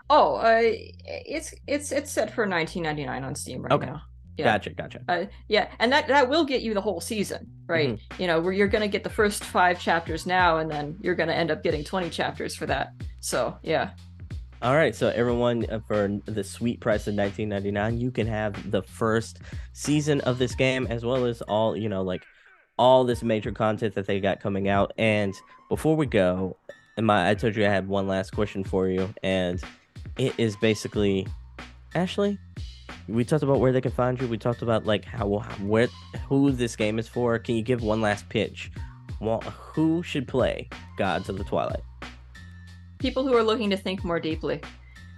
Oh, uh, it's it's it's set for 19.99 on Steam right okay. now.
Yeah. Gotcha, gotcha.
Uh, yeah, and that that will get you the whole season, right? Mm-hmm. You know, where you're going to get the first five chapters now, and then you're going to end up getting 20 chapters for that. So yeah.
All right, so everyone, uh, for the sweet price of 19.99, you can have the first season of this game, as well as all you know, like all this major content that they got coming out. And before we go, my I told you I had one last question for you, and it is basically, Ashley, we talked about where they can find you. We talked about like how where who this game is for. Can you give one last pitch? Well, who should play Gods of the Twilight?
People who are looking to think more deeply.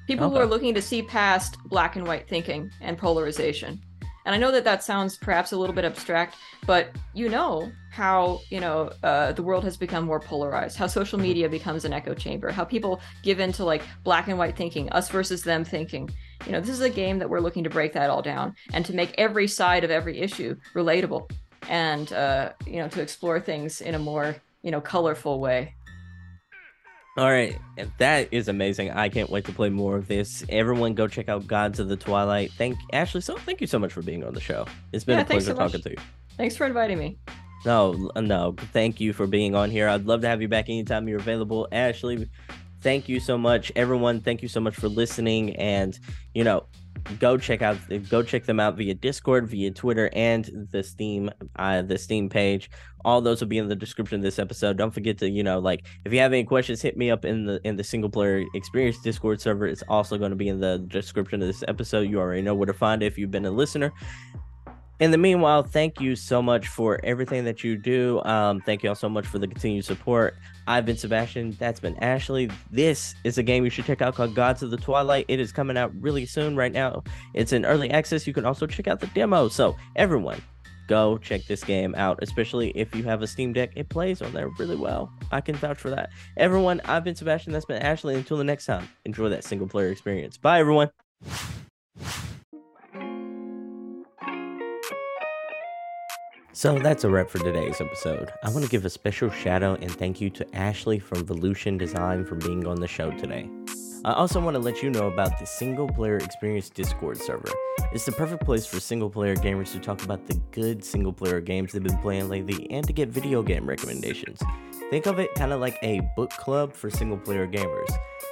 People okay. who are looking to see past black and white thinking and polarization. And I know that that sounds perhaps a little bit abstract, but you know how you know uh, the world has become more polarized, how social media becomes an echo chamber, how people give into like black and white thinking, us versus them thinking. You know, this is a game that we're looking to break that all down and to make every side of every issue relatable, and uh, you know to explore things in a more you know colorful way.
All right, that is amazing. I can't wait to play more of this. Everyone, go check out Gods of the Twilight. Thank Ashley. So, thank you so much for being on the show. It's been yeah, a pleasure so talking to you.
Thanks for inviting me.
No, no, thank you for being on here. I'd love to have you back anytime you're available, Ashley. Thank you so much, everyone. Thank you so much for listening, and you know, go check out go check them out via discord via twitter and the steam uh the steam page. All those will be in the description of this episode. Don't forget to you know like if you have any questions hit me up in the in the single player experience discord server. It's also going to be in the description of this episode. You already know where to find it if you've been a listener in the meanwhile, thank you so much for everything that you do. Um, thank you all so much for the continued support. I've been Sebastion. That's been Ashley. This is a game you should check out called Gods of the Twilight. It is coming out really soon right now. It's in early access. You can also check out the demo. So, everyone, go check this game out, especially if you have a Steam Deck. It plays on there really well. I can vouch for that. Everyone, I've been Sebastion. That's been Ashley. Until the next time, enjoy that single player experience. Bye, everyone. So that's a wrap for today's episode. I want to give a special shout out and thank you to Ashley from Volutian Design for being on the show today. I also want to let you know about the Single Player Experience Discord server. It's the perfect place for single player gamers to talk about the good single player games they've been playing lately and to get video game recommendations. Think of it kind of like a book club for single player gamers.